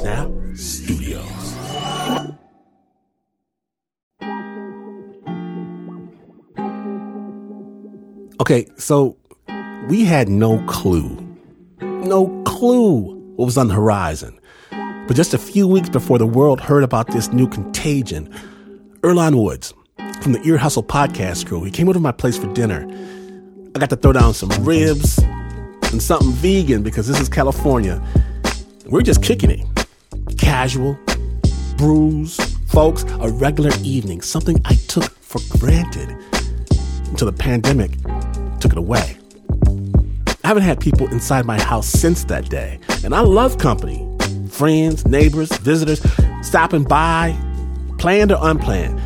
Snap Studios. Okay, so we had no clue, no clue what was on the horizon. But just a few weeks before the world heard about this new contagion, Earlonne Woods from the Ear Hustle podcast crew, he came over to my place for dinner. I got to throw down some ribs and something vegan because this is California. We're just kicking it. Casual, brews, folks, a regular evening, something I took for granted until the pandemic took it away. I haven't had people inside my house since that day, and I love company. Friends, neighbors, visitors stopping by, planned or unplanned.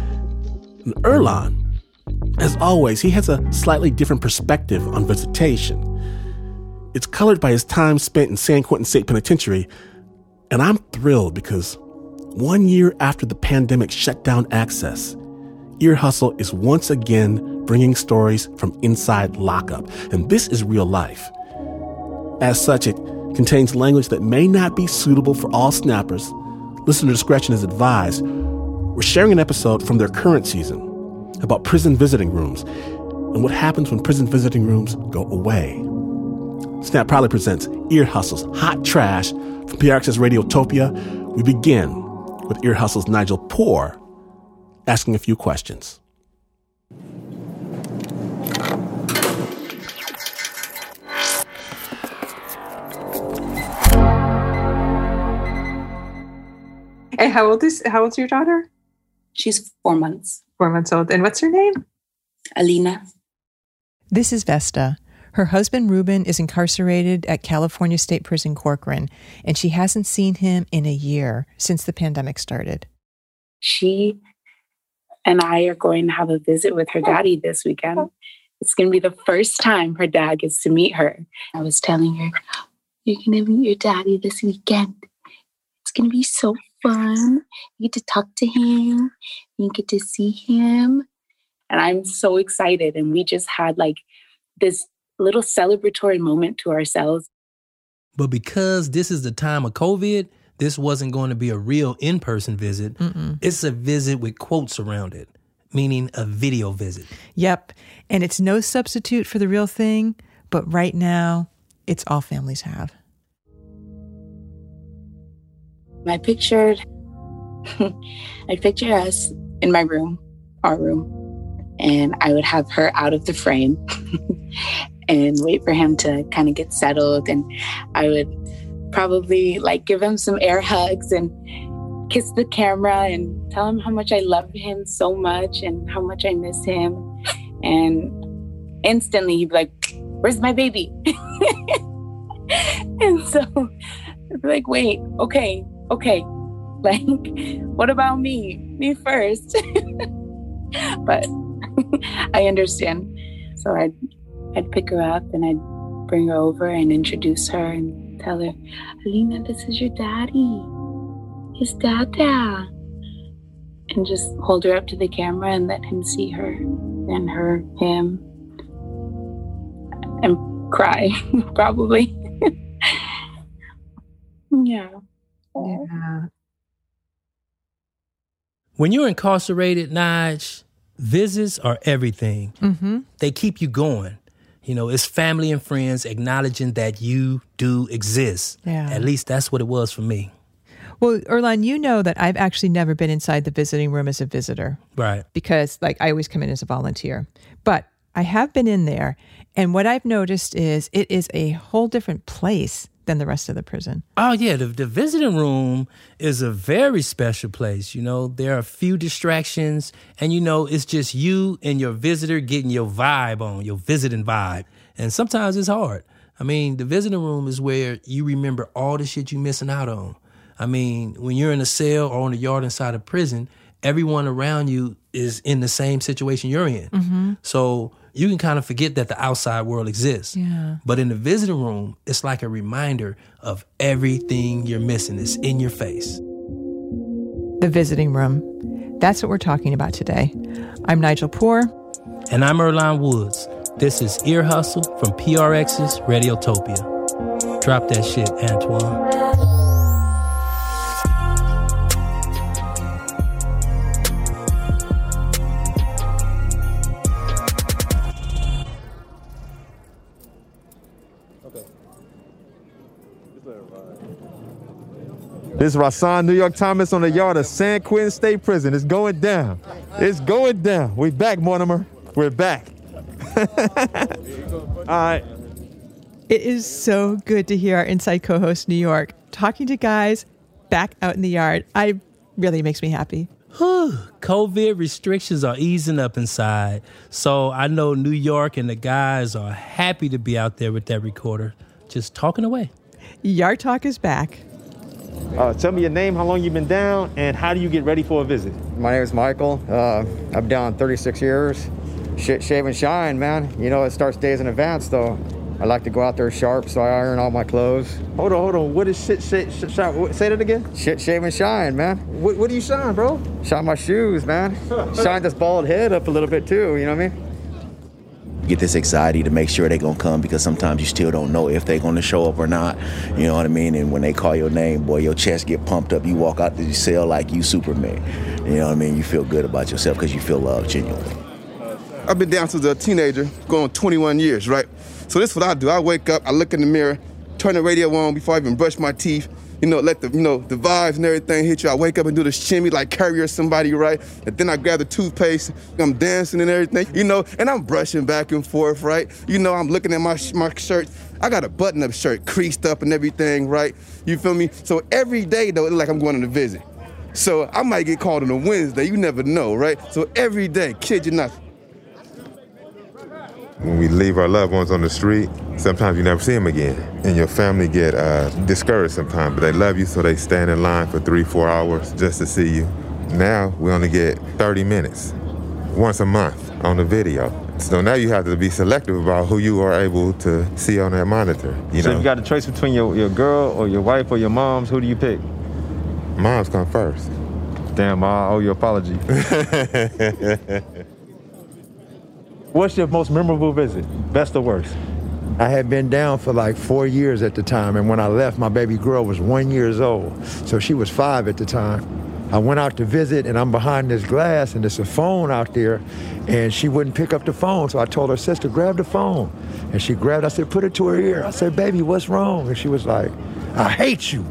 And Earlonne, as always, he has a slightly different perspective on visitation. It's colored by his time spent in San Quentin State Penitentiary, and I'm thrilled because one year after the pandemic shut down access, Ear Hustle is once again bringing stories from inside lockup, and this is real life. As such, it contains language that may not be suitable for all snappers. Listener discretion is advised. We're sharing an episode from their current season about prison visiting rooms and what happens when prison visiting rooms go away. Snap proudly presents Ear Hustle's Hot Trash from PRX's Radiotopia. We begin with Ear Hustle's Nigel Poor asking a few questions. And how old is how old's your daughter? She's four months. Four months old. And what's her name? Alina. This is Vesta. Her husband Ruben is incarcerated at California State Prison Corcoran, and she hasn't seen him in a year since the pandemic started. She and I are going to have a visit with her daddy this weekend. It's going to be the first time her dad gets to meet her. I was telling her, You're going to meet your daddy this weekend. It's going to be so fun. You get to talk to him, you get to see him. And I'm so excited. And we just had like this little celebratory moment to ourselves. But because this is the time of COVID, this wasn't going to be a real in person visit. Mm-mm. It's a visit with quotes around it, meaning a video visit. Yep. And it's no substitute for the real thing, but right now, it's all families have. I pictured, I picture us in my room, our room, and I would have her out of the frame and wait for him to kind of get settled. And I would probably like give him some air hugs and kiss the camera and tell him how much I love him so much and how much I miss him. And instantly he'd be like, Where's my baby? and so I'd be like, Wait, okay, okay. Like, what about me? Me first. but I understand. So I'd I'd pick her up and I'd bring her over and introduce her and tell her, Alina, this is your daddy. His dada. And just hold her up to the camera and let him see her and her, him, and cry, probably. yeah. Yeah. When you're incarcerated, Nige, visits are everything. Mm-hmm. They keep you going. You know, it's family and friends acknowledging that you do exist. Yeah. At least that's what it was for me. Well, Earlonne, you know that I've actually never been inside the visiting room as a visitor. Right. Because, like, I always come in as a volunteer. But I have been in there. And what I've noticed is it is a whole different place than the rest of the prison. Oh yeah, the, the visiting room is a very special place. You know, there are a few distractions, and you know, it's just you and your visitor getting your vibe on, your visiting vibe. And sometimes it's hard. I mean, the visiting room is where you remember all the shit you're missing out on. I mean, when you're in a cell or on a yard inside a prison, everyone around you is in the same situation you're in. Mm-hmm. So you can kind of forget that the outside world exists. Yeah. But in the visiting room, it's like a reminder of everything you're missing. It's in your face. The visiting room. That's what we're talking about today. I'm Nigel Poor. And I'm Earlonne Woods. This is Ear Hustle from PRX's Radiotopia. Drop that shit, Antwan. This is Rahsaan New York Thomas on the yard of San Quentin State Prison. It's going down. It's going down. We back, Mortimer. We're back. All right. It is so good to hear our inside co-host New York talking to guys back out in the yard. I really makes me happy. COVID restrictions are easing up inside. So I know New York and the guys are happy to be out there with that recorder, just talking away. Yard Talk is back. Uh, tell me your name, how long you've been down, and how do you get ready for a visit? My name is Michael. Uh, I'm down 36 years. Sh- shave and shine, man. You know, it starts days in advance, though. I like to go out there sharp, so I iron all my clothes. Hold on, hold on. What is shit, shit, shit, shine? What- Say that again. Shit, shave and shine, man. What, what do you shine, bro? Shine my shoes, man. shine this bald head up a little bit, too. You know what I mean? Get this anxiety to make sure they're gonna come because sometimes you still don't know if they're gonna show up or not. You know what I mean? And when they call your name, boy, your chest get pumped up. You walk out the cell like you Superman. You know what I mean? You feel good about yourself because you feel love genuinely. I've been down since a teenager, going 21 years, right? So this is what I do. I wake up, I look in the mirror, turn the radio on before I even brush my teeth. You know, let the you know the vibes and everything hit you. I wake up and do the shimmy like carrier somebody, right? And then I grab the toothpaste. I'm dancing and everything, you know, and I'm brushing back and forth, right? You know, I'm looking at my my shirt. I got a button-up shirt, creased up and everything, right? You feel me? So every day though, it look like I'm going on a visit. So I might get called on a Wednesday. You never know, right? So every day, kid you not, When we leave our loved ones on the street, sometimes you never see them again. And your family get uh, discouraged sometimes, but they love you, so they stand in line for three, four hours just to see you. Now we only get 30 minutes once a month on the video. So now you have to be selective about who you are able to see on that monitor. You so know, you got a choice between your, your girl or your wife or your mom's. Who do you pick? moms come first. Damn, I owe you an apology. What's your most memorable visit? Best or worst? I had been down for like four years at the time, and when I left, my baby girl was one years old, so she was five at the time. I went out to visit, and I'm behind this glass, and there's a phone out there, and she wouldn't pick up the phone, so I told her sister, grab the phone, and she grabbed. I said, put it to her ear. I said, baby, what's wrong? And she was like, I hate you.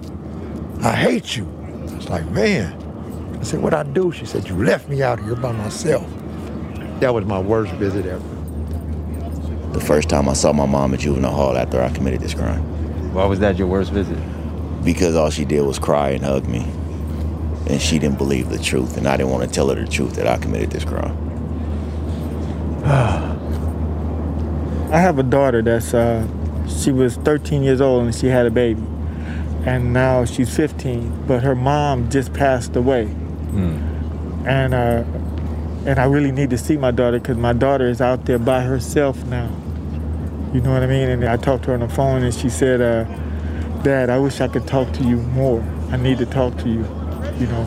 I hate you. I was like, man. I said, what I do? She said, you left me out here by myself. That was my worst visit ever. The first time I saw my mom at juvenile hall after I committed this crime. Why was that your worst visit? Because all she did was cry and hug me. And she didn't believe the truth, and I didn't want to tell her the truth that I committed this crime. I have a daughter that's uh, she was 13 years old and she had a baby, and now she's 15. But her mom just passed away, and uh, and I really need to see my daughter because my daughter is out there by herself now. You know what I mean? And I talked to her on the phone, and she said, uh, "Dad, I wish I could talk to you more. I need to talk to you." You know.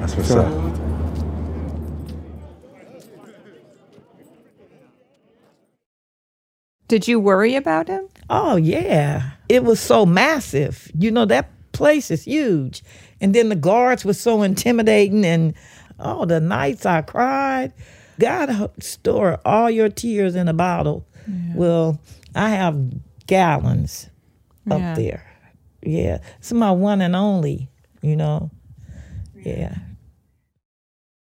That's what's So- up. Did you worry about him? Oh, yeah. It was so massive. You know, that place is huge. And then the guards were so intimidating. And oh, the nights I cried. God store all your tears in a bottle. Well, I have gallons up Yeah. there. Yeah. It's my one and only, you know. Yeah.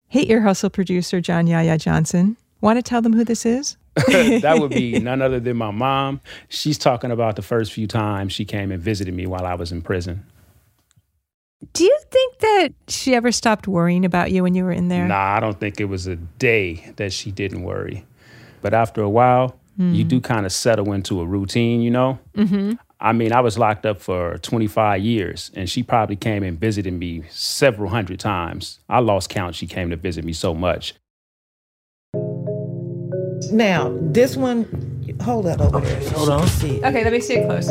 Hey, Ear Hustle producer John Yahya Johnson. Want to tell them who this is? that would be none other than my mom. She's talking about the first few times she came and visited me while I was in prison. Do you think that she ever stopped worrying about you when you were in there? Nah, I don't think it was a day that she didn't worry. But after a while, you Mm. do kind of settle into a routine, you know? Mm-hmm. I mean, I was locked up for 25 years, and she probably came and visited me several hundred times. I lost count. She came to visit me so much. Now, this one, hold that over there. Hold on. See it. Okay, let me see it close.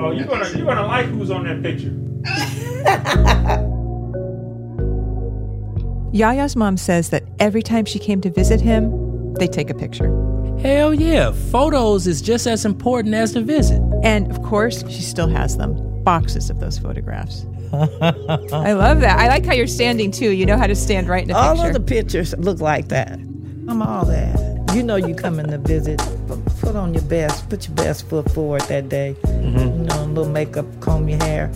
Oh, you're gonna you're gonna like who's on that picture. Yahya's mom says that every time she came to visit him, they take a picture. Hell yeah, photos is just as important as the visit. And of course, she still has them boxes of those photographs. I love that. I like how you're standing too. You know how to stand right in a picture. All picture. of the pictures look like that. I'm all that. you know you coming to visit. Put, put on your best, put your best foot forward that day. Mm-hmm. You know, a little makeup, comb your hair,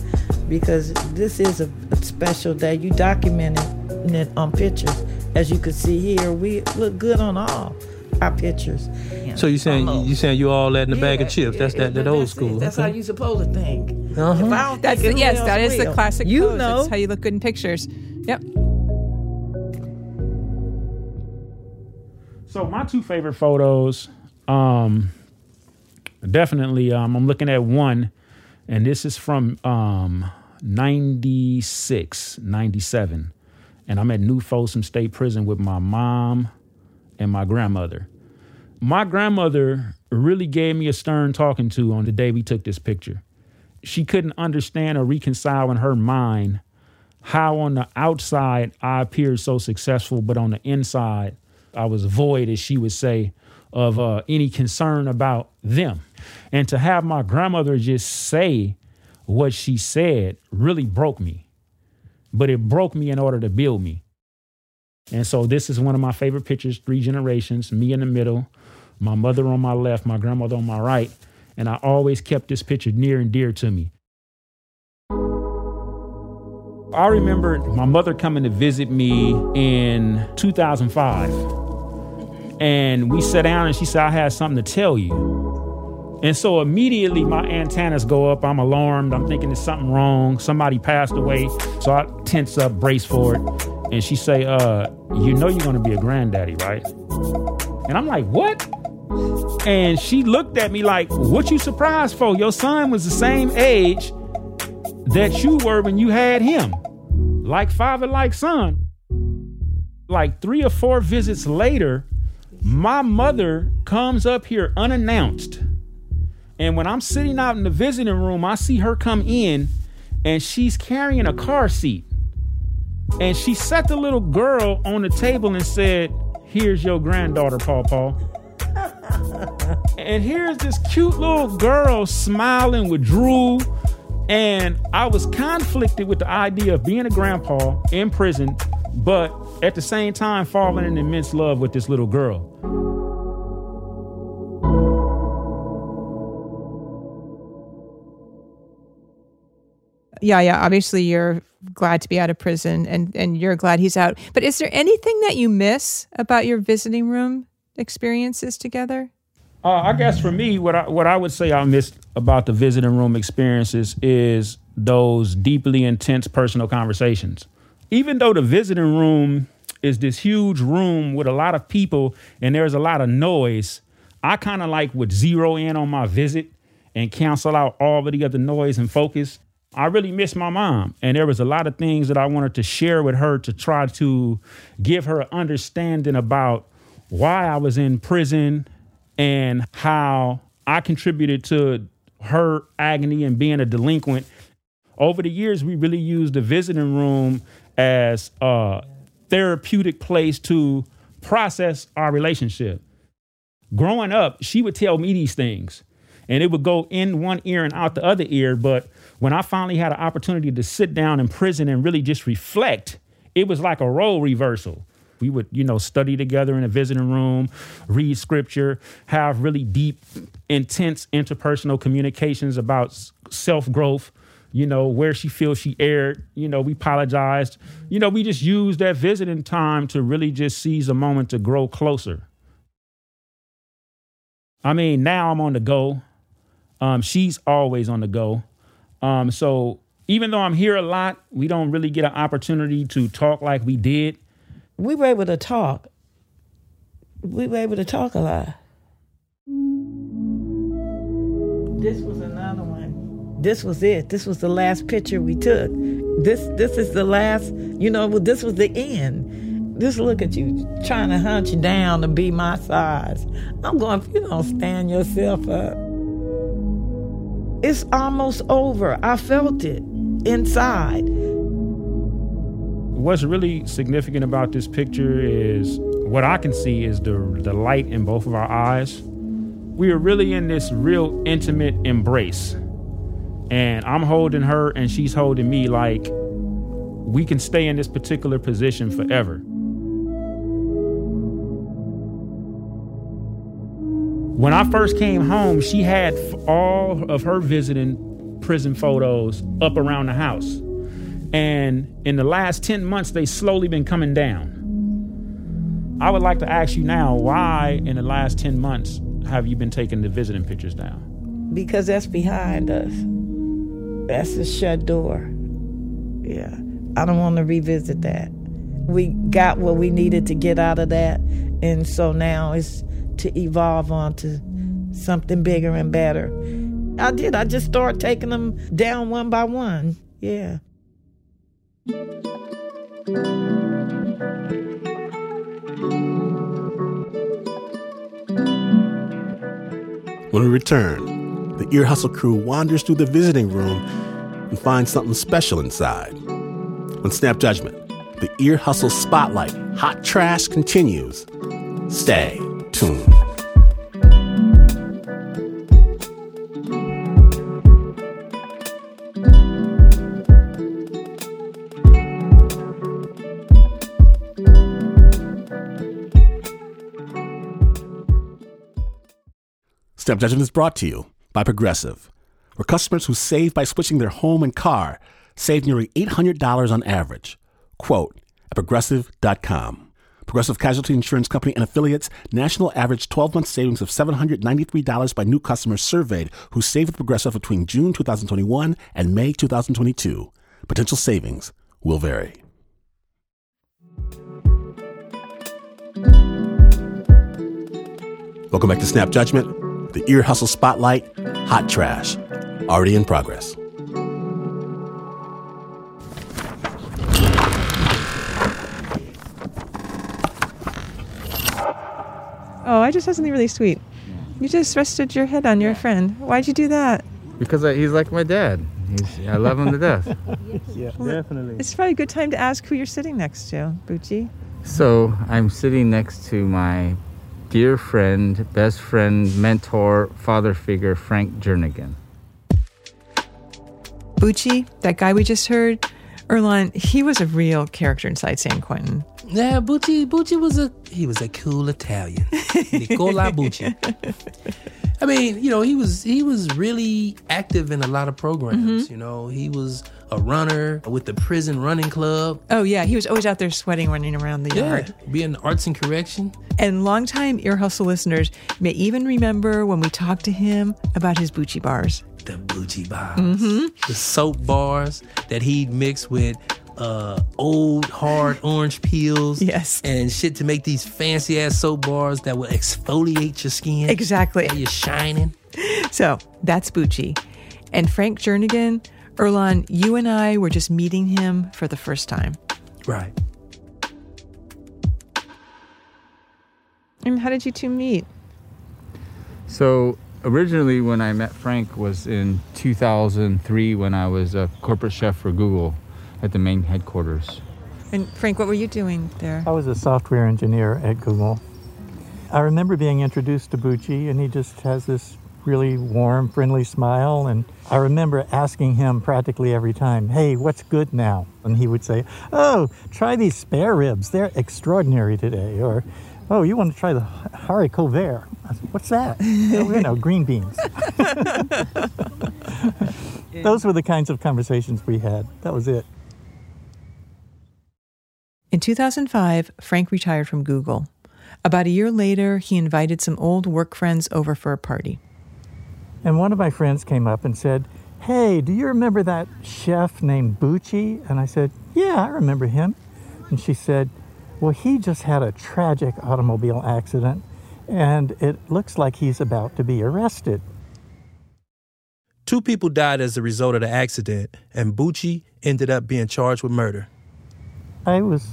because this is a, a special day. You documented it on pictures, as you can see here. We look good on all our pictures. So you saying you saying you all that in a bag of chips? That's that that old That's it. school. That's how you supposed to think. Uh-huh. If I don't That's think it, yes, who that the classic You pose. know. That's how you look good in pictures. Yep. So my two favorite photos, um, definitely, um, I'm looking at one, and this is from um, 96, 97. And I'm at New Folsom State Prison with my mom and my grandmother. My grandmother really gave me a stern talking to on the day we took this picture. She couldn't understand or reconcile in her mind how on the outside I appeared so successful, but on the inside, I was void, as she would say, of uh, any concern about them. And to have my grandmother just say what she said really broke me. But it broke me in order to build me. And so this is one of my favorite pictures, three generations, me in the middle, my mother on my left, my grandmother on my right. And I always kept this picture near and dear to me. I remember my mother coming to visit me in 2005. And we sat down and she said, I had something to tell you. And so immediately my antennas go up. I'm alarmed. I'm thinking there's something wrong. Somebody passed away. So I tense up, brace for it. And she say, uh, you know you're gonna be a granddaddy, right? And I'm like, what? And she looked at me like, what you surprised for? Your son was the same age that you were when you had him. Like father, like son. Like three or four visits later, my mother comes up here unannounced. And when I'm sitting out in the visiting room, I see her come in and she's carrying a car seat. And she set the little girl on the table and said, Here's your granddaughter, Paw Paw. and here's this cute little girl smiling with drool. And I was conflicted with the idea of being a grandpa in prison, but at the same time falling in immense love with this little girl. Yeah, yeah. Obviously, you're glad to be out of prison, and and you're glad he's out. But is there anything that you miss about your visiting room experiences together? Uh, I guess for me, what I what I would say I missed about the visiting room experiences is those deeply intense personal conversations. Even though the visiting room is this huge room with a lot of people and there's a lot of noise, I kind of like would zero in on my visit and cancel out all of the other noise and focus. I really miss my mom, and there was a lot of things that I wanted to share with her to try to give her an understanding about why I was in prison and how I contributed to her agony and being a delinquent. Over the years, we really used the visiting room as a therapeutic place to process our relationship. Growing up, she would tell me these things, and it would go in one ear and out the other ear. But when I finally had an opportunity to sit down in prison and really just reflect, it was like a role reversal. We would, you know, study together in a visiting room, read scripture, have really deep, intense interpersonal communications about self growth. You know, where she feels she erred. You know, we apologized. You know, we just used that visiting time to really just seize a moment to grow closer. I mean, now I'm on the go. Um, she's always on the go. Um, so even though I'm here a lot, we don't really get an opportunity to talk like we did. We were able to talk. We were able to talk a lot. This was another one. This was it. This was the last picture we took. This this is the last, you know, this was the end. Just look at you trying to hunt you down to be my size. I'm going, if you don't stand yourself up. It's almost over. I felt it inside. What's really significant about this picture is what I can see is the the light in both of our eyes. We are really in this real intimate embrace. And I'm holding her and she's holding me like we can stay in this particular position forever. When I first came home, she had all of her visiting prison photos up around the house. And in the last 10 months, they slowly been coming down. I would like to ask you now, why in the last 10 months have you been taking the visiting pictures down? Because that's behind us. That's a shut door. Yeah. I don't want to revisit that. We got what we needed to get out of that. And so now it's to evolve onto something bigger and better. I did. I just started taking them down one by one. Yeah. When we return, the Ear Hustle crew wanders through the visiting room and finds something special inside. On Snap Judgment, the Ear Hustle Spotlight Hot Trash continues. Stay tuned. Snap Judgment is brought to you by Progressive, where customers who save by switching their home and car save nearly $800 on average. Quote at progressive.com. Progressive Casualty Insurance Company and affiliates national average 12 month savings of $793 by new customers surveyed who saved with Progressive between June 2021 and May 2022. Potential savings will vary. Welcome back to Snap Judgment, the Ear Hustle Spotlight, Hot Trash, already in progress. Oh, I just had something really sweet. You just rested your head on your friend. Why'd you do that? Because I, he's like my dad. He's, I love him to death. yeah, definitely. It's probably a good time to ask who you're sitting next to, Bucci. So I'm sitting next to my dear friend, best friend, mentor, father figure, Frank Jernigan. Bucci, that guy we just heard, Earlonne, he was a real character inside San Quentin. Yeah, Bucci, Bucci was a he was a cool Italian. Nicola Bucci. I mean, you know, he was he was really active in a lot of programs. Mhm. You know, he was a runner with the prison running club. Oh, yeah, he was always out there sweating, running around the Yeah, yard. being arts and correction. And longtime Ear Hustle listeners may even remember when we talked to him about his Bucci bars. The Bucci bars, Mhm. the soap bars that he'd mix with uh, old hard orange peels, yes, and shit to make these fancy ass soap bars that will exfoliate your skin. Exactly. While you're shining. So that's Bucci. And Frank Jernigan, Earlonne, you and I were just meeting him for the first time. Right. And how did you two meet? So originally, when I met Frank was in 2003 when I was a corporate chef for Google at the main headquarters. And Frank, what were you doing there? I was a software engineer at Google. I remember being introduced to Bucci, and he just has this really warm, friendly smile. And I remember asking him practically every time, Hey, what's good now? And he would say, Oh, try these spare ribs. They're extraordinary today. Or, Oh, you want to try the haricot vert? Said, What's that? "Oh, you know, green beans. Those were the kinds of conversations we had. That was it. In 2005, Frank retired from Google. About a year later, he invited some old work friends over for a party. And one of my friends came up and said, Hey, do you remember that chef named Bucci? And I said, Yeah, I remember him. And she said, Well, he just had a tragic automobile accident, and it looks like he's about to be arrested. Two people died as a result of the accident, and Bucci ended up being charged with murder. I was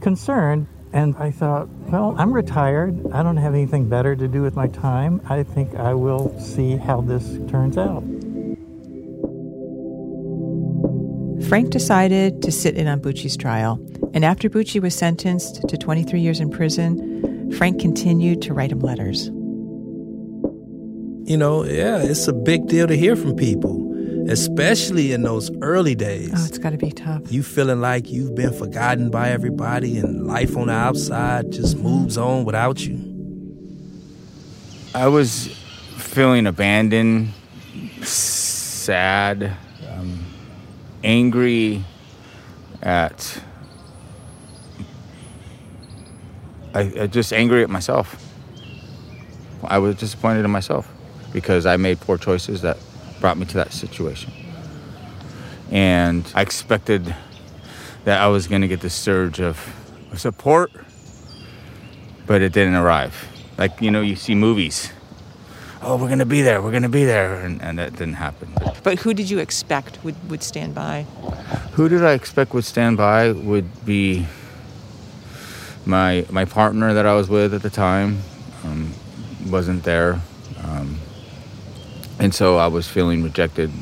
concerned, and I thought, Well, I'm retired. I don't have anything better to do with my time. I think I will see how this turns out. Frank decided to sit in on Bucci's trial, and after Bucci was sentenced to 23 years in prison, Frank continued to write him letters. You know, yeah, it's a big deal to hear from people, especially in those early days. Oh, it's got to be tough. You feeling like you've been forgotten by everybody and life on the outside just moves on without you. I was feeling abandoned, sad, um, angry at. I, I just angry at myself. I was disappointed in myself because I made poor choices that brought me to that situation. And I expected that I was going to get this surge of support, but it didn't arrive. Like, you know, you see movies. Oh, we're going to be there, we're going to be there. And, and that didn't happen. But who did you expect would, would stand by? Who did I expect would stand by would be my my partner that I was with at the time um, wasn't there, um, and so I was feeling rejected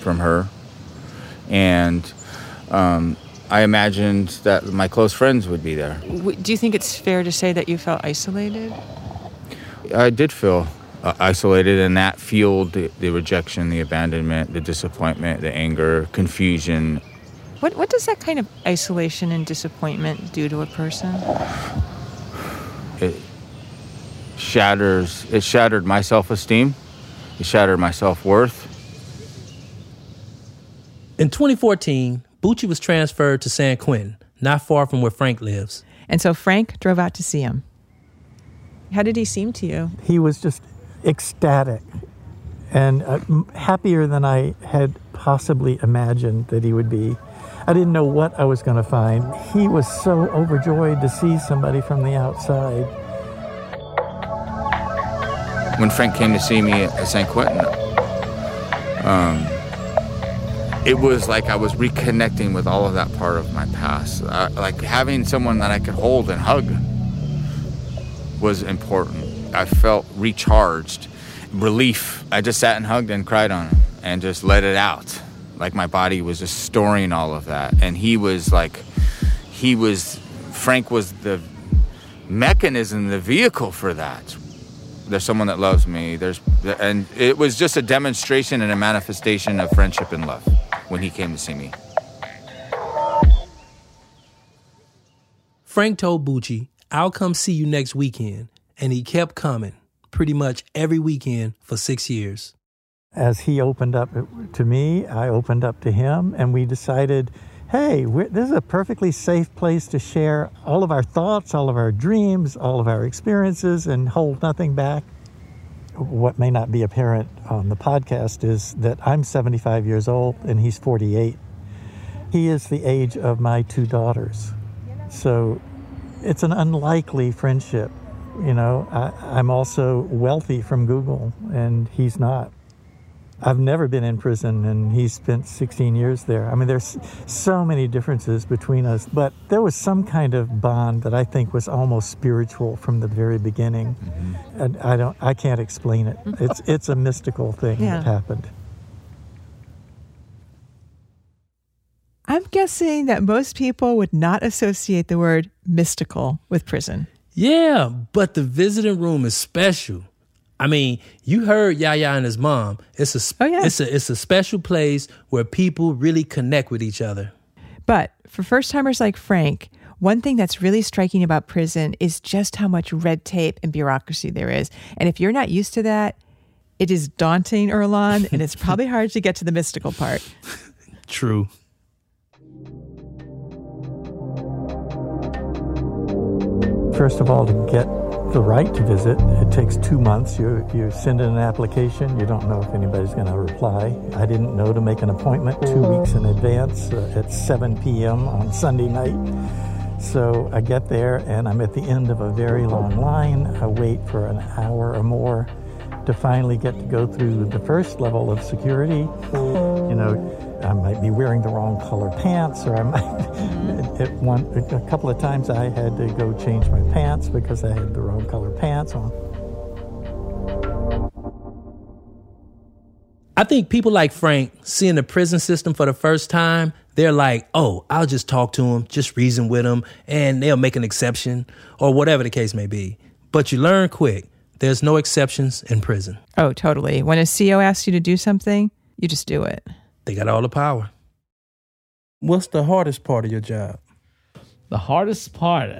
from her, and um, I imagined that my close friends would be there. Do you think it's fair to say that you felt isolated? I did feel uh, isolated, and that fueled the, the rejection, the abandonment, the disappointment, the anger, confusion. What, what does that kind of isolation and disappointment do to a person? It shatters. It shattered my self-esteem. It shattered my self-worth. In 2014, Bucci was transferred to San Quentin, not far from where Frank lives. And so Frank drove out to see him. How did he seem to you? He was just ecstatic and uh, happier than I had possibly imagined that he would be. I didn't know what I was going to find. He was so overjoyed to see somebody from the outside. When Frank came to see me at San Quentin, um, it was like I was reconnecting with all of that part of my past. Like having someone that I could hold and hug was important. I felt recharged, relief. I just sat and hugged and cried on him and just let it out. Like my body was just storing all of that. And he was like, he was, Frank was the mechanism, the vehicle for that. There's someone that loves me. There's, and it was just a demonstration and a manifestation of friendship and love when he came to see me. Frank told Bucci, I'll come see you next weekend. And he kept coming pretty much every weekend for six years. As he opened up to me, I opened up to him, and we decided hey, this is a perfectly safe place to share all of our thoughts, all of our dreams, all of our experiences, and hold nothing back. What may not be apparent on the podcast is that I'm 75 years old and he's 48. He is the age of my two daughters. So it's an unlikely friendship. You know, I, I'm also wealthy from Google and he's not. I've never been in prison, and he spent 16 years there. I mean, there's so many differences between us, but there was some kind of bond that I think was almost spiritual from the very beginning, mm-hmm. and I don't, I can't explain it. It's it's a mystical thing yeah. that happened. I'm guessing that most people would not associate the word mystical with prison. Yeah, but the visiting room is special. I mean, you heard Yahya and his mom. It's a oh, yeah. it's a it's a special place where people really connect with each other. But for first timers like Frank, one thing that's really striking about prison is just how much red tape and bureaucracy there is. And if you're not used to that, it is daunting, Earlonne, and it's probably hard to get to the mystical part. True. First of all, to get the right to visit. It takes two months. You, you send in an application. You don't know if anybody's going to reply. I didn't know to make an appointment two weeks in advance uh, at 7 p.m. on Sunday night. So I get there and I'm at the end of a very long line. I wait for an hour or more to finally get to go through the first level of security. You know, I might be wearing the wrong color pants, or I might. Mm-hmm. At one, a couple of times I had to go change my pants because I had the wrong color pants on. I think people like Frank seeing the prison system for the first time, they're like, oh, I'll just talk to him, just reason with him, and they'll make an exception, or whatever the case may be. But you learn quick there's no exceptions in prison. Oh, totally. When a CO asks you to do something, you just do it. They got all the power. What's the hardest part of your job? The hardest part,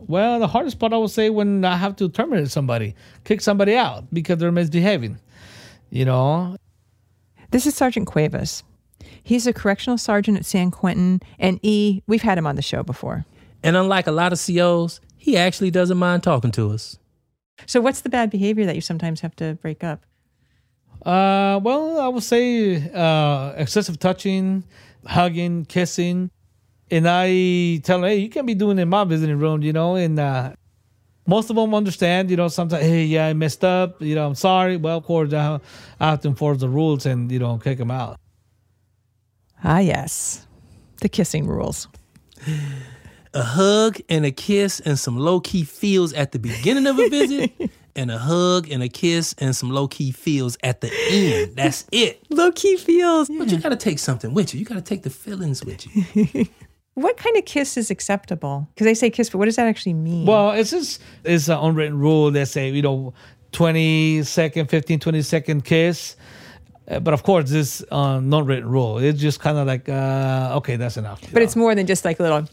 Well, the hardest part I would say when I have to terminate somebody, kick somebody out because they're misbehaving. You know, This is Sergeant Cuevas. He's a correctional sergeant at San Quentin, and E, we've had him on the show before. And unlike a lot of COs, he actually doesn't mind talking to us. So, what's the bad behavior that you sometimes have to break up? Uh, well, I would say uh, excessive touching, hugging, kissing, and I tell them, hey, you can't be doing it in my visiting room, you know. And uh, most of them understand, you know. Sometimes, hey, yeah, I messed up, you know, I'm sorry. Well, of course, I I have to enforce the rules and you know kick them out. Ah, yes. The kissing rules. A hug and a kiss and some low key feels at the beginning of a visit, and a hug and a kiss and some low key feels at the end. That's it. Low key feels. But you got to take something with you. You got to take the feelings with you. What kind of kiss is acceptable? Because they say kiss, but what does that actually mean? Well, it's just it's an unwritten rule that say you know 20 second, 15, 20 second kiss. Uh, but of course, this uh, non written rule. It's just kind of like uh, okay, that's enough. but it's more than just like a little.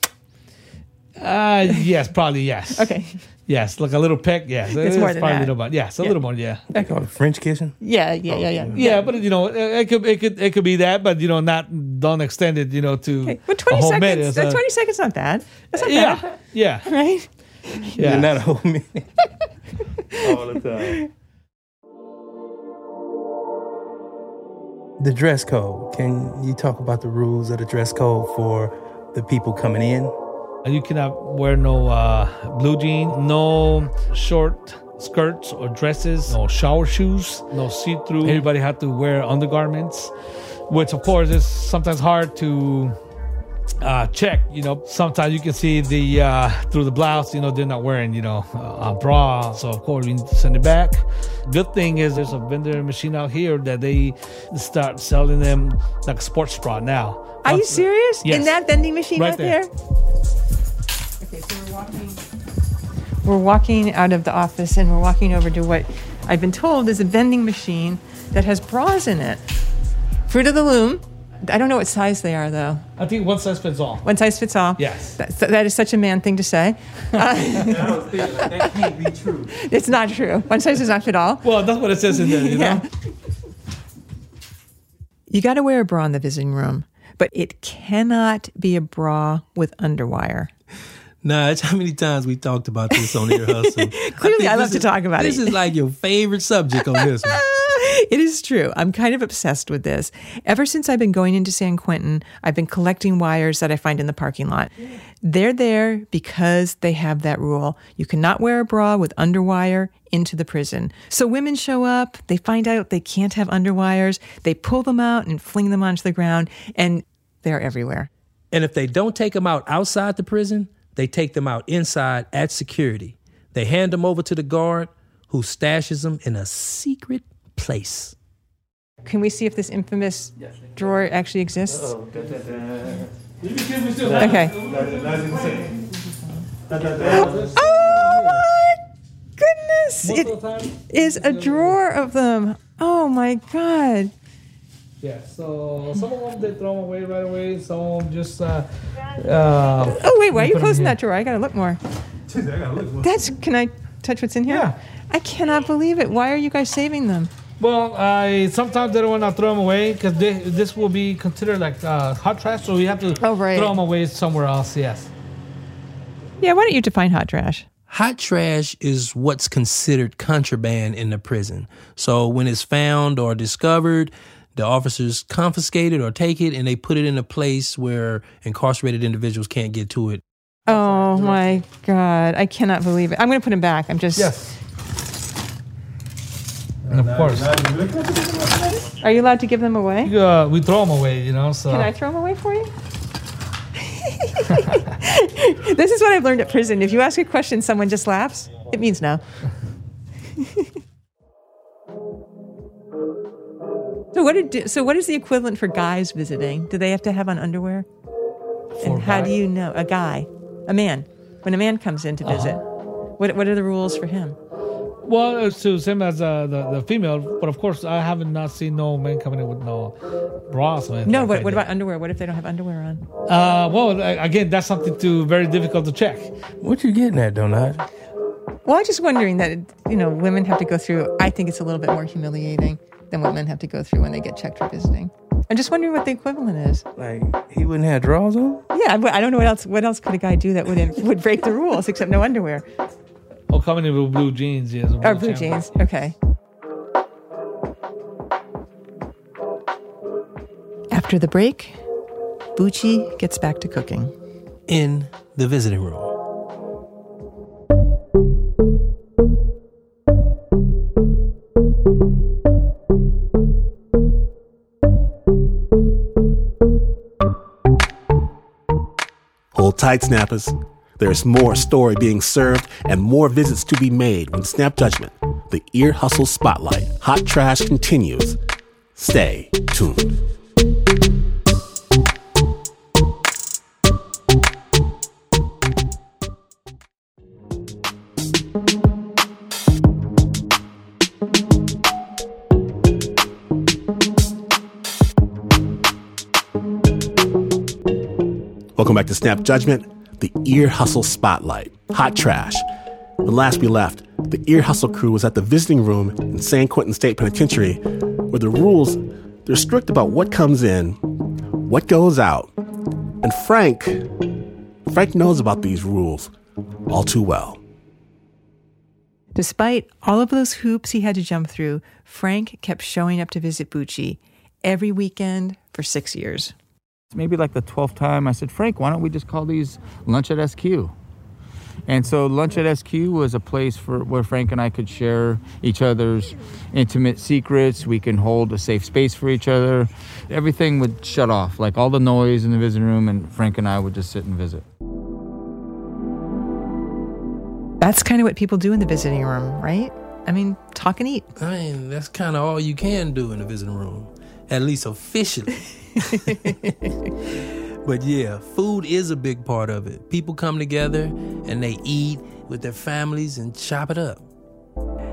Uh, yes, probably yes. Okay. Yes, like a little peck. Yes, It's more than probably that. A little bit. Yes, a Yeah. little more. Yeah. French kissing. Yeah, yeah, yeah, yeah. Yeah, but you know, it it could it could it could be that, but you know, not don't extend it, you know, to But 20 a whole seconds. minute. that So- 20 seconds not bad. That's not yeah, bad. yeah, Right? yeah. not a whole minute. All the time. The dress code. Can you talk about the rules of the dress code for the people coming in? You cannot wear no uh, blue jean, no short skirts or dresses, no shower shoes, no see through. Everybody had to wear undergarments, which of course is sometimes hard to uh, check. You know, sometimes you can see the uh, through the blouse. You know, they're not wearing you know a bra, so of course we need to send it back. Good thing is there's a vending machine out here that they start selling them like a sports bra now. Are you serious? Yes. In that vending machine Right out there. there? Okay, so we're walking. We're walking out of the office and we're walking over to what I've been told is a vending machine that has bras in it. Fruit of the loom. I don't know what size they are though. I think one size fits all. One size fits all. Yes. That's, that is such a man thing to say. Uh, that can't be true. it's not true. One size does not fit all. Well, that's what it says in there. You know. You got to wear a bra in the visiting room, but it cannot be a bra with underwire. Nah, it's how many times we talked about this on Ear Hustle. Clearly, think I love to is- talk about it. This is like your favorite subject on this one. It is true. I'm kind of obsessed with this. Ever since I've been going into San Quentin, I've been collecting wires that I find in the parking lot. They're there because they have that rule. You cannot wear a bra with underwire into the prison. So women show up, they find out they can't have underwires, they pull them out and fling them onto the ground, and they're everywhere. And if they don't take them out outside the prison, they take them out inside at security. They hand them over to the guard who stashes them in a secret place. Can we see if this infamous drawer actually exists? Okay. Oh my goodness! It is a drawer of them. Oh my god! Yeah. So some of them they throw them away right away. Some of them just. Uh, uh, Oh wait, why are you closing that drawer? I gotta look more. That's. Can I touch what's in here? Yeah. I cannot believe it. Why are you guys saving them? Well, I sometimes they don't want to throw them away because this will be considered like uh, hot trash, so we have to Oh, right. throw them away somewhere else. Yes. Yeah. Why don't you define hot trash? Hot trash is what's considered contraband in the prison. So when it's found or discovered, the officers confiscate it or take it and they put it in a place where incarcerated individuals can't get to it. Oh my god! I cannot believe it. I'm gonna put him back. I'm just. Yes. And of course, Are you allowed to give them away? uh, we throw them away. You know. So. Can I throw them away for you? this is what I've learned at prison. If you ask a question, someone just laughs. It means no. so what did so what is the equivalent for guys visiting? Do they have to have on underwear? and how do you know a guy, a man, when a man comes in to visit? What what are the rules for him? Well, it's the same as uh, the the female, but of course I haven't not seen no men coming in with no bras. Or No, but that what yet. about underwear? What if they don't have underwear on? Uh, well, again, that's something too very difficult to check. What you getting at, Donut? Well, I'm just wondering that you know women have to go through. I think it's a little bit more humiliating than what men have to go through when they get checked for visiting. I'm just wondering what the equivalent is. Like he wouldn't have drawers on? Yeah, I I don't know what else. What else could a guy do that would would break the rules except no underwear Oh, coming in with blue jeans, yes. or blue jeans? Okay. After the break, Bucci gets back to cooking. In the visiting room. Tight, snappers. There's more story being served and more visits to be made when Snap Judgment, the Ear Hustle Spotlight, Hot Trash continues. Stay tuned. Welcome back to Snap Judgment, the Ear Hustle Spotlight, Hot Trash. When last we left, the Ear Hustle crew was at the visiting room in San Quentin State Penitentiary, where the rules they're strict about what comes in, what goes out, and Frank, Frank knows about these rules all too well. Despite all of those hoops he had to jump through, Frank kept showing up to visit Bucci every weekend for six years. Maybe like the 12th time, I said, Frank, why don't we just call these Lunch at SQ? And so Lunch at SQ was a place for where Frank and I could share each other's intimate secrets. We can hold a safe space for each other. Everything would shut off, like all the noise in the visiting room, and Frank and I would just sit and visit. That's kind of what people do in the visiting room, right? I mean, talk and eat. I mean, that's kind of all you can do in the visiting room, at least officially. but yeah, food is a big part of it. People come together and they eat with their families and chop it up.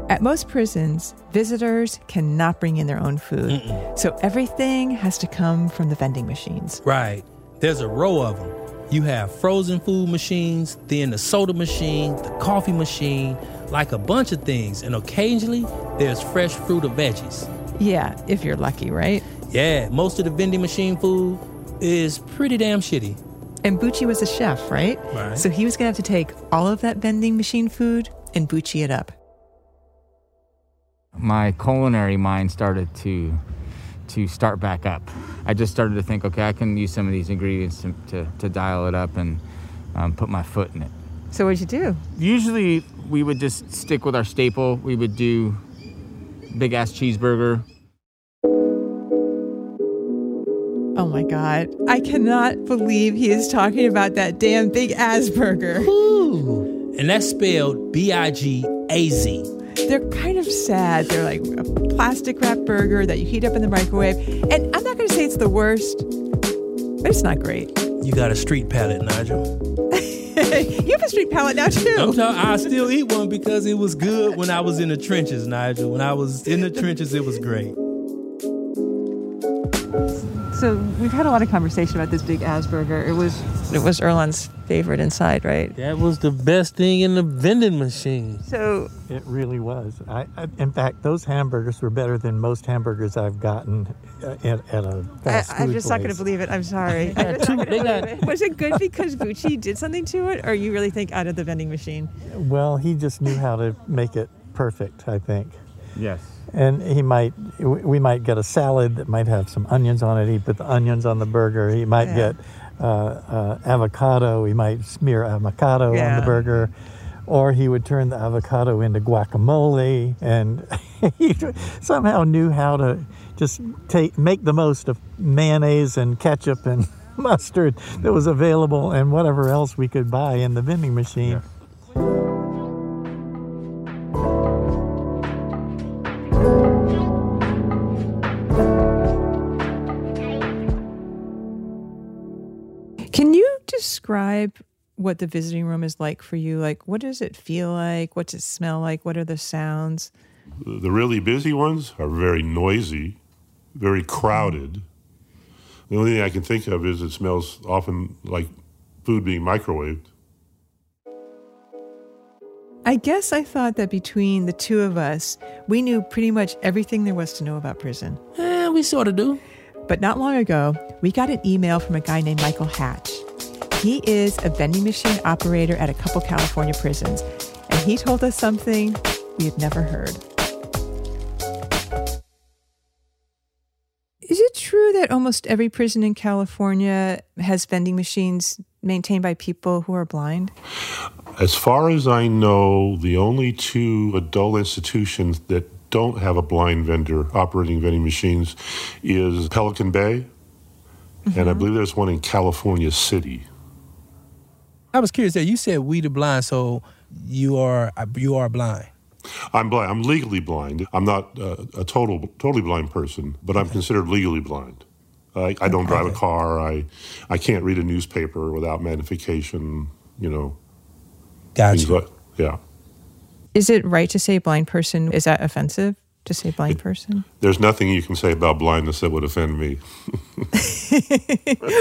At most prisons, visitors cannot bring in their own food. So everything has to come from the vending machines. Right. There's a row of them. You have frozen food machines, then the soda machine, the coffee machine, like a bunch of things. And occasionally, there's fresh fruit or veggies. Yeah, if you're lucky, right? Yeah, most of the vending machine food is pretty damn shitty. And Bucci was a chef, right? Right. So he was going to have to take all of that vending machine food and Bucci it up. my culinary mind started to to start back up. I just started to think, okay, I can use some of these ingredients to, to, to dial it up and um, put my foot in it. So what'd you do? Usually we would just stick with our staple. We would do big ass cheeseburger. Oh my God. I cannot believe he is talking about that damn big Asperger. And that's spelled B I G A Z. They're kind of sad. They're like a plastic wrap burger that you heat up in the microwave. And I'm not going to say it's the worst, but it's not great. You got a street palate, Nigel. you have a street palate now, too. I'm I still eat one because it was good when I was in the trenches, Nigel. When I was in the trenches, it was great. So we've had a lot of conversation about this big Asperger. It was it was Earlonne's favorite inside, right? That was the best thing in the vending machine. So It really was. I, I, in fact, those hamburgers were better than most hamburgers I've gotten uh, at, at a I, fast food I'm just not going to believe it. I'm sorry. I'm just not gonna believe it. Was it good because Bucci did something to it, or you really think out of the vending machine? Well, he just knew how to make it perfect, I think. Yes. And he might, we might get a salad that might have some onions on it. He put the onions on the burger. He might Yeah. get uh, uh, avocado. He might smear avocado on the burger. Or he would turn the avocado into guacamole. And he somehow knew how to just take, make the most of mayonnaise and ketchup and mustard that was available and whatever else we could buy in the vending machine. Can describe what the visiting room is like for you? Like, what does it feel like? What's it smell like? What are the sounds? The really busy ones are very noisy, very crowded. The only thing I can think of is it smells often like food being microwaved. I guess I thought that between the two of us, we knew pretty much everything there was to know about prison. Eh, we sort of do. But not long ago, we got an email from a guy named Michael Hatch. He is a vending machine operator at a couple California prisons, and he told us something we had never heard. Is it true that almost every prison in California has vending machines maintained by people who are blind? As far as I know, the only two adult institutions that don't have a blind vendor operating vending machines is Pelican Bay, and I mm-hmm. believe there's one in California City. I was curious that you said we the blind, so you are you are blind. I'm blind. I'm legally blind. I'm not uh, a total totally blind person, but I'm considered legally blind. I, I don't drive a car. I I can't read a newspaper without magnification. You know. Gotcha. yeah. Is it right to say blind person? Is that offensive to say blind person? There's nothing you can say about blindness that would offend me.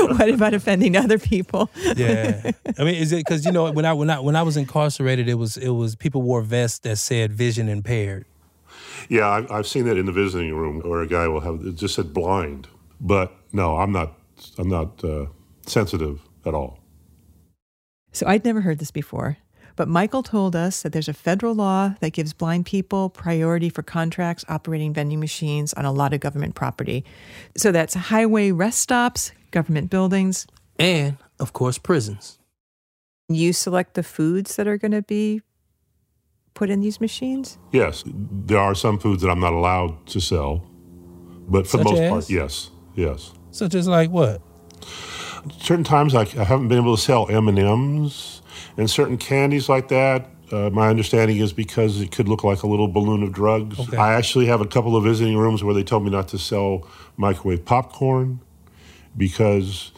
what about offending other people? Yeah, I mean, is it because you know when I when I when I was incarcerated, it was it was people wore vests that said vision impaired. Yeah, I, I've seen that in the visiting room where a guy will have it just said blind, but no, I'm not. I'm not uh, sensitive at all. So I'd never heard this before. But Michael told us that there's a federal law that gives blind people priority for contracts operating vending machines on a lot of government property. So that's highway rest stops, government buildings, and, of course, prisons. You select the foods that are going to be put in these machines? Yes, there are some foods that I'm not allowed to sell, but for Such the most as? part, yes, yes. Such as like what? Certain times I, I haven't been able to sell M and certain candies like that. Uh, my understanding is because it could look like a little balloon of drugs. Okay. I actually have a couple of visiting rooms where they told me not to sell microwave popcorn because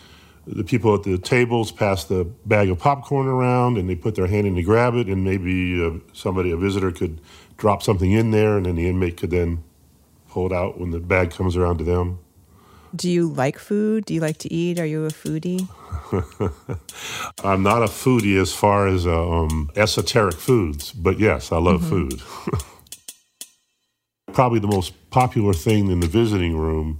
the people at the tables pass the bag of popcorn around and they put their hand in to grab it, and maybe uh, somebody, a visitor, could drop something in there, and then the inmate could then pull it out when the bag comes around to them. Do you like food? Do you like to eat? Are you a foodie? I'm not a foodie as far as uh, um, esoteric foods, but yes, I love Mhm. food. Probably the most popular thing in the visiting room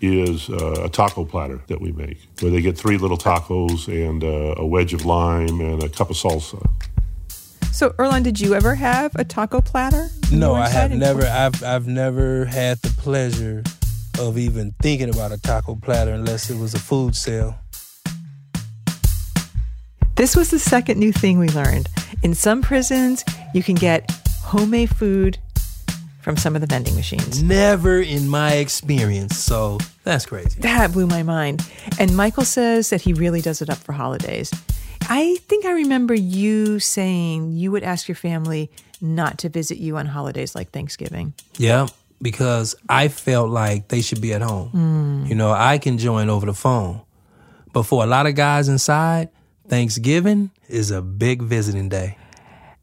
is uh, a taco platter that we make, where they get three little tacos and uh, a wedge of lime and a cup of salsa. So, Earlonne, did you ever have a taco platter? No, I have never. I've I've never had the pleasure of even thinking about a taco platter unless it was a food sale. This was the second new thing we learned. In some prisons, you can get homemade food from some of the vending machines. Never in my experience. So that's crazy. That blew my mind. And Michael says that he really does it up for holidays. I think I remember you saying you would ask your family not to visit you on holidays like Thanksgiving. Yeah, because I felt like they should be at home. Mm. You know, I can join over the phone. But for a lot of guys inside, Thanksgiving is a big visiting day.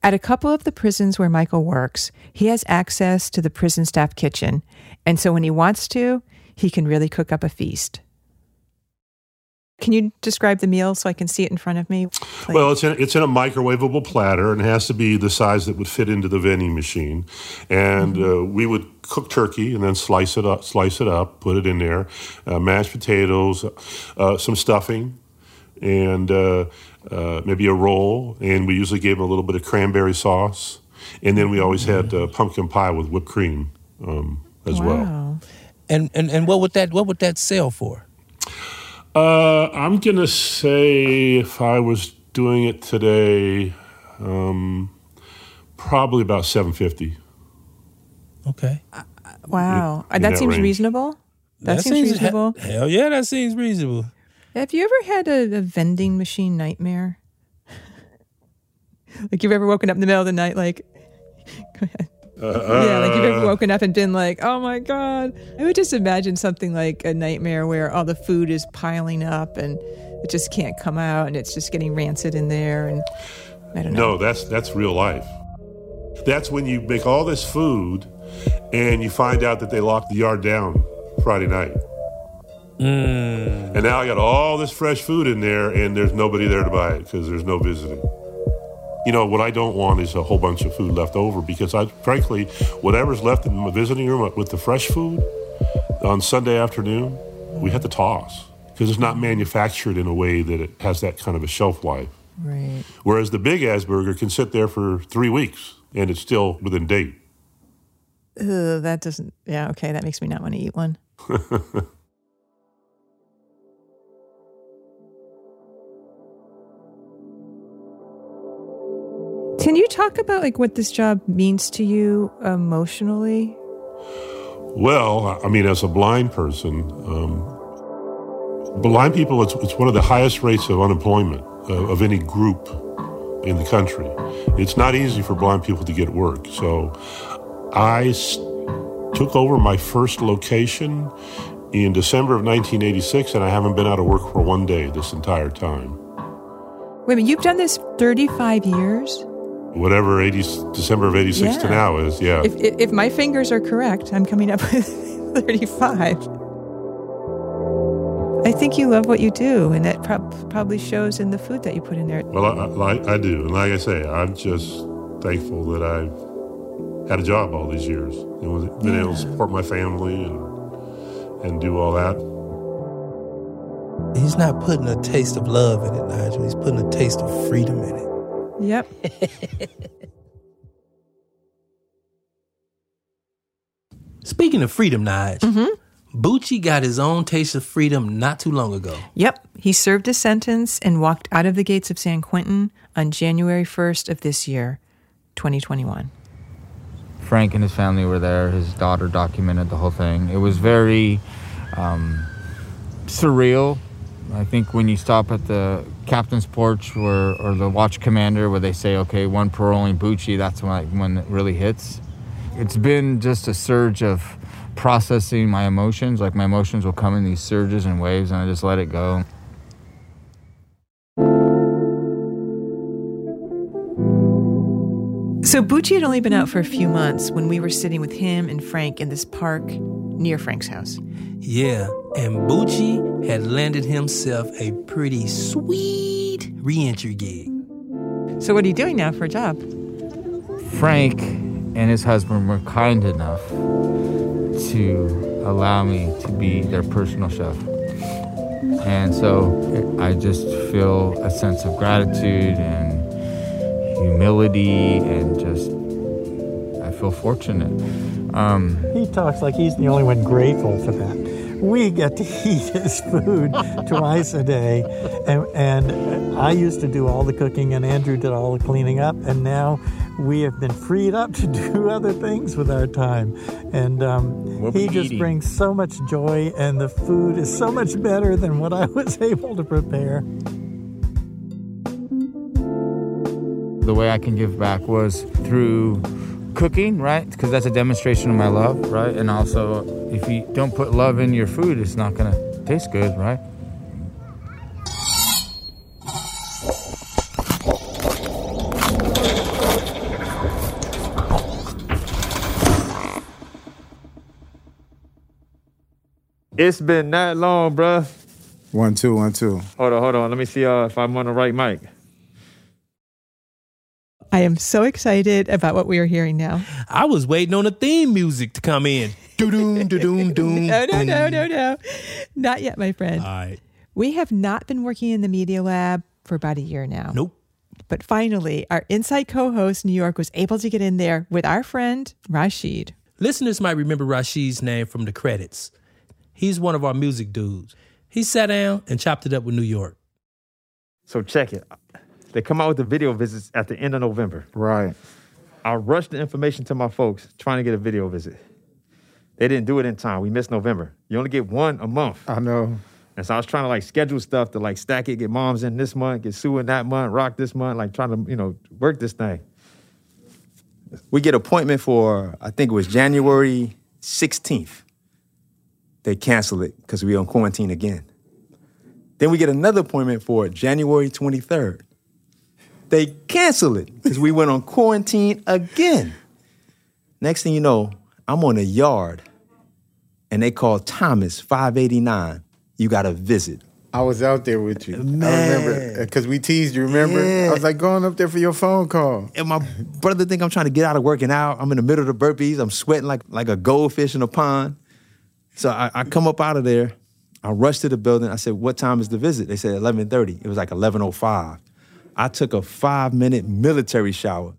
At a couple of the prisons where Michael works, he has access to the prison staff kitchen. And so when he wants to, he can really cook up a feast. Can you describe the meal so I can see it in front of me? Like- Well, it's in, it's in a microwavable platter and it has to be the size that would fit into the vending machine. And uh, we would cook turkey and then slice it up, slice it up, put it in there, uh, mashed potatoes, uh, some stuffing, and uh, uh, maybe a roll. And we usually gave them a little bit of cranberry sauce. And then we always had uh, pumpkin pie with whipped cream um, as well. And, and and what would that what would that sell for? Uh, I'm gonna say if I was doing it today, um, probably about seven fifty. Okay. wow. in that, that seems range. reasonable. That, seems, reasonable. he- hell yeah, that seems reasonable. Have you ever had a, a vending machine nightmare? like you've ever woken up in the middle of the night, like, go ahead. Yeah, like you've ever Uh, woken up and been like, oh my God. I would just imagine something like a nightmare where all the food is piling up and it just can't come out and it's just getting rancid in there and I don't know. No, that's that's real life. That's when you make all this food and you find out that they locked the yard down Friday night. And now I got all this fresh food in there and there's nobody there to buy it because there's no visiting. You know, what I don't want is a whole bunch of food left over because I, frankly, whatever's left in my visiting room with the fresh food on Sunday afternoon, we have to toss because it's not manufactured in a way that it has that kind of a shelf life. Right. Whereas the big ass burger can sit there for three weeks and it's still within date. Ugh, that doesn't. Yeah, okay, that makes me not want to eat one. Can you talk about like what this job means to you emotionally? Well, I mean, as a blind person, um, blind people, it's, it's one of the highest rates of unemployment uh, of any group in the country. It's not easy for blind people to get work. So I s- took over my first location in December of 1986, and I haven't been out of work for one day this entire time. Wait a minute, you've done this 35 years? Whatever 80, December of 86 to now is, yeah. If, if, if my fingers are correct, I'm coming up with 35. I think you love what you do, and that prob- probably shows in the food that you put in there. Well, I, I, I do. And like I say, I'm just thankful that I've had a job all these years and was, been able to support my family and, and do all that. He's not putting a taste of love in it, Nigel. He's putting a taste of freedom in it. Yep. Speaking of freedom, Nige, Bucci got his own taste of freedom not too long ago. Yep. He served his sentence and walked out of the gates of San Quentin on January 1st of this year, 2021. Frank and his family were there. His daughter documented the whole thing. It was very um, surreal. I think when you stop at the captain's porch where, or the watch commander where they say, okay, one paroling Bucci, that's when, like, when it really hits. It's been just a surge of processing my emotions. Like my emotions will come in these surges and waves and I just let it go. So Bucci had only been out for a few months when we were sitting with him and Frank in this park near Frank's house. Yeah, and Bucci had landed himself a pretty sweet reentry gig. So what are you doing now for a job? Frank and his husband were kind enough to allow me to be their personal chef. And so I just feel a sense of gratitude and humility and just I feel fortunate. Um, He talks like he's the only one grateful for that. We get to eat his food twice a day, and, and I used to do all the cooking, and Andrew did all the cleaning up, and now we have been freed up to do other things with our time. And um, We'll he just eating. brings so much joy, and the food is so much better than what I was able to prepare. the way I can give back was through cooking, right? Because that's a demonstration of my love, right? And also, if you don't put love in your food, it's not gonna taste good, right? It's been that long, bruh. One, two, one, two. Hold on, hold on. Let me see uh, if I'm on the right mic. I am so excited about what we are hearing now. I was waiting on the theme music to come in. Doo-doom, doo-doom, doom. No, no, no, no, no. Not yet, my friend. All right. We have not been working in the media lab for about a year now. Nope. But finally, our Insight co host, New York, was able to get in there with our friend, Rhashiyd. Listeners might remember Rhashiyd's name from the credits. He's one of our music dudes. He sat down and chopped it up with New York. So check it. They come out with the video visits at the end of November. Right. I rushed the information to my folks trying to get a video visit. They didn't do it in time. We missed November. You only get one a month. I know. And so I was trying to like schedule stuff to like stack it, get moms in this month, get Sue in that month, rock this month, like trying to, you know, work this thing. We get appointment for I think it was January 16th. They cancel it because we on quarantine again. Then we get another appointment for January 23rd. They cancel it because we went on quarantine again. Next thing you know, I'm on a yard and they call Thomas 589. You got a visit. I was out there with you. Man. I remember uh, because we teased you. Remember? Yeah. I was like going up there for your phone call. And my brother think I'm trying to get out of working out. I'm in the middle of the burpees. I'm sweating like like a goldfish in a pond. So I, I come up out of there. I rush to the building. I said, "What time is the visit?" They said 11:30. It was like 11:05. I took a five minute military shower.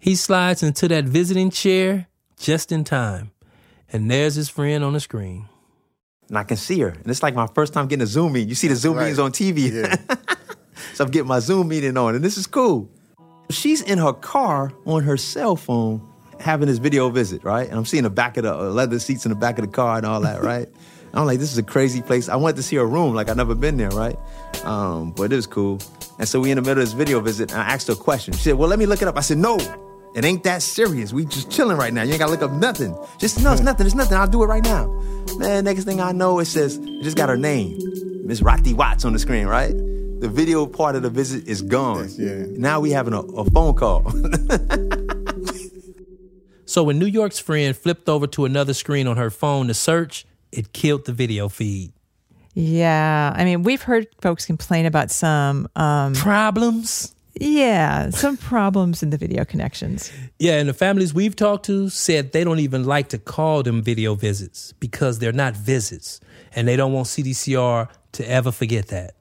He slides into that visiting chair just in time. And there's his friend on the screen. and I can see her. And it's like my first time getting a Zoom meeting. You see the Zoom meetings on TV. so I'm getting my Zoom meeting on, and this is cool. She's in her car on her cell phone having this video visit, right? And I'm seeing the back of the uh, leather seats in the back of the car and all that, right? I'm like, this is a crazy place. I wanted to see her room, like I've never been there, right? Um, but it was cool. And so we in the middle of this video visit, and I asked her a question. She said, well, let me look it up. I said, no, it ain't that serious. We just chilling right now. You ain't gotta look up nothing. Just, no, it's nothing, it's nothing. I'll do it right now. Man, next thing I know, it says, it just got her name, Miss Rati Watts on the screen, right? The video part of the visit is gone. Yeah. Now we having a, a phone call. So when New York's friend flipped over to another screen on her phone to search, it killed the video feed. Yeah. I mean, we've heard folks complain about some um, problems. Yeah, some problems in the video connections. Yeah, and the families we've talked to said they don't even like to call them video visits because they're not visits. And they don't want CDCR to ever forget that.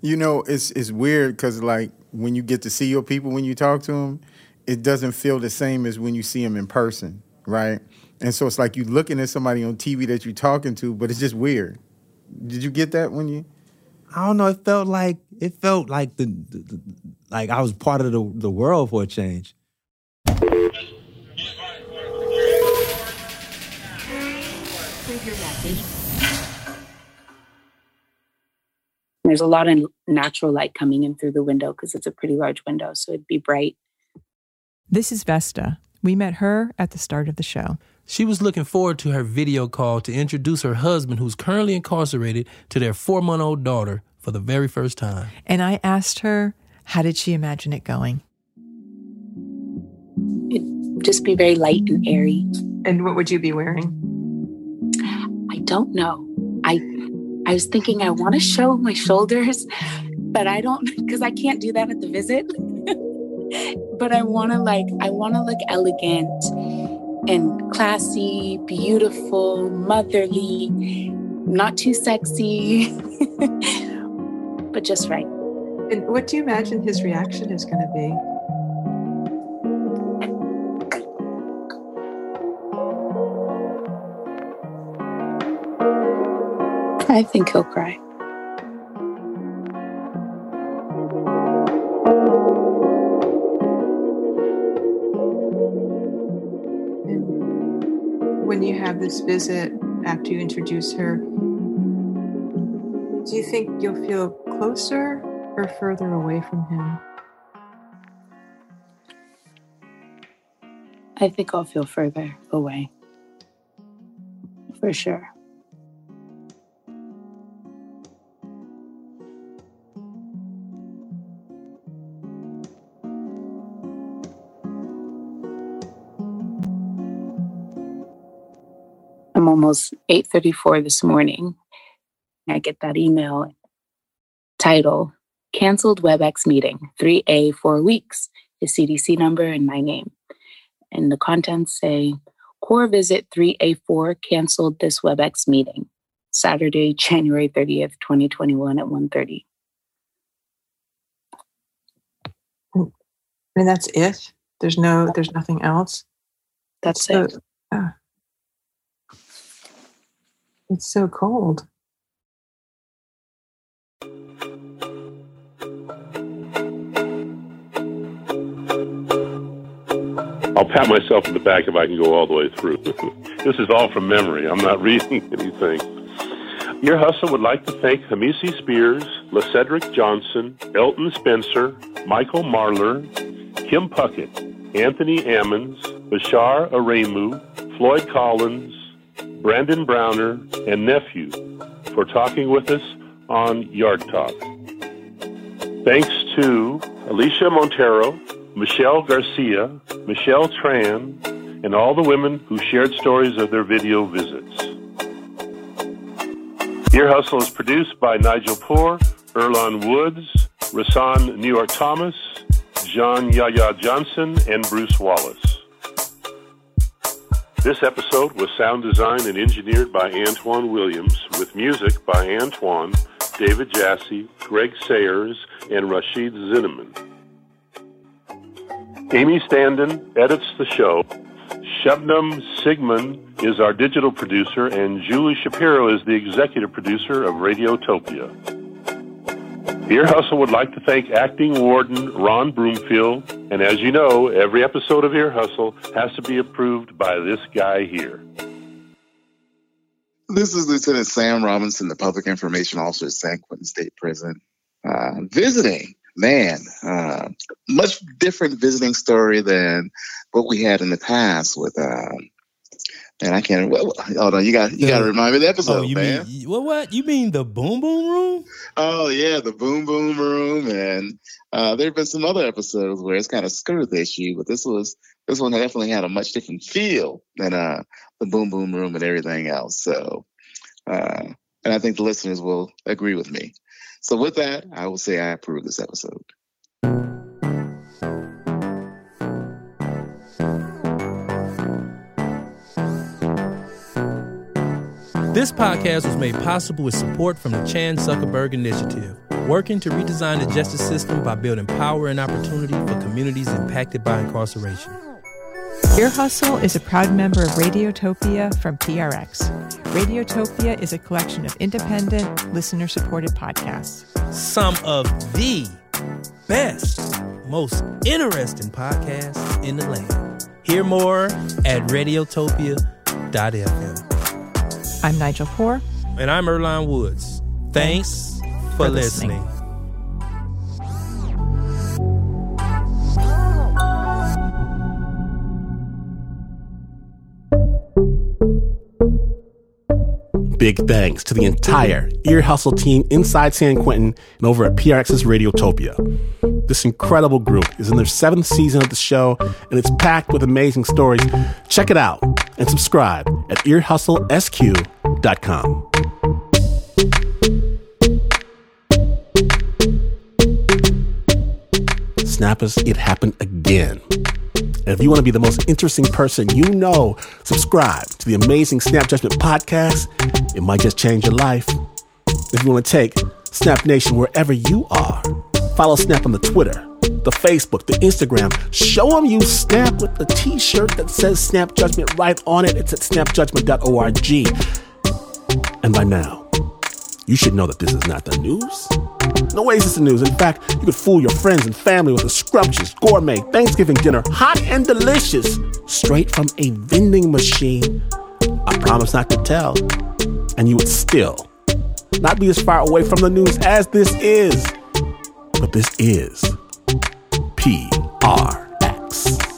You know, it's it's weird because like when you get to see your people when you talk to them, it doesn't feel the same as when you see them in person, right? And so it's like you're looking at somebody on TV that you're talking to, but it's just weird. Did you get that when you? I don't know. It felt like it felt like the, the, the like I was part of the the world for a change. There's a lot of natural light coming in through the window because it's a pretty large window, so it'd be bright. This is Vesta. We met her at the start of the show. She was looking forward to her video call to introduce her husband, who's currently incarcerated, to their four month old daughter for the very first time. And I asked her, how did she imagine it going? It'd just be very light and airy. And what would you be wearing? I don't know. I I was thinking I want to show my shoulders, but I don't because I can't do that at the visit. but I want to like I want to look elegant and classy, beautiful, motherly, not too sexy, but just right. And what do you imagine his reaction is going to be? I think he'll cry. This visit after you introduce her, do you think you'll feel closer or further away from him? I think I'll feel further away. For sure. I'm almost 8:34 this morning. I get that email title canceled WebEx meeting 3A for weeks, his CDC number and my name. And the contents say core visit 3A4 canceled this WebEx meeting Saturday, January 30th, 2021 at 1:30. And that's it. There's no. There's nothing else. That's so, it. ah. It's so cold. I'll pat myself in the back if I can go all the way through. this is all from memory. I'm not reading anything. Ear Hustle would like to thank Hamisi Spears, Lacedrick Johnson, Elton Spencer, Michael Marler, Kim Puckett, Anthony Ammons, Bashar Aremu, Floyd Collins, Brandon Browner, and nephew, for talking with us on Yard Talk. Thanks to Alesha Monteiro, Michelle Garcia, Michelle Tran, and all the women who shared stories of their video visits. Ear Hustle is produced by Nigel Poor, Earlonne Woods, Rahsaan New York Thomas, John Yahya Johnson, and Bruce Wallace. This episode was sound designed and engineered by Antwan Williams, with music by Antwan, David Jassy, Gregg Sayers, and Rhashiyd Zinnamon. Amy Standen edits the show. Shebnam Sigmund is our digital producer, and Julie Shapiro is the executive producer of Radiotopia. Ear Hustle would like to thank acting warden Ron Broomfield, and as you know, every episode of Ear Hustle has to be approved by this guy here. This is Lieutenant Sam Robinson, the Public Information Officer at San Quentin State Prison. Uh, visiting, man, uh, much different visiting story than what we had in the past with uh, and I can't. Well, hold on, you got you got to remind me of the episode, oh, you man. mean what? What you mean the boom boom room? Oh yeah, the boom boom room, and uh, there have been some other episodes where it's kind of skirted the issue, but this was this one definitely had a much different feel than uh, the boom boom room and everything else. So, uh, and I think the listeners will agree with me. So with that, I will say I approve this episode. This podcast was made possible with support from the Chan Zuckerberg Initiative, working to redesign the justice system by building power and opportunity for communities impacted by incarceration. Ear Hustle is a proud member of Radiotopia from PRX. Radiotopia is a collection of independent, listener supported podcasts. Some of the best, most interesting podcasts in the land. Hear more at radiotopia.fm. I'm Nigel Poor. And I'm Earlonne Woods. Thanks, Thanks for, for, listening. listening. Big thanks to the entire Ear Hustle team inside San Quentin and over at PRX's Radiotopia. This incredible group is in their seventh season of the show, and it's packed with amazing stories. Check it out and subscribe at earhustlesq.com. Snappers, it happened again. And if you want to be the most interesting person you know, subscribe to the amazing Snap Judgment podcast. It might just change your life. If you want to take Snap Nation wherever you are, follow Snap on the Twitter, the Facebook, the Instagram. Show them you snap with the t shirt that says Snap Judgment right on it. It's at snapjudgment.org. And by now, you should know that this is not the news. No way is this the news. In fact, you could fool your friends and family with a scrumptious gourmet Thanksgiving dinner, hot and delicious, straight from a vending machine. I promise not to tell. And you would still not be as far away from the news as this is. But this is PRX.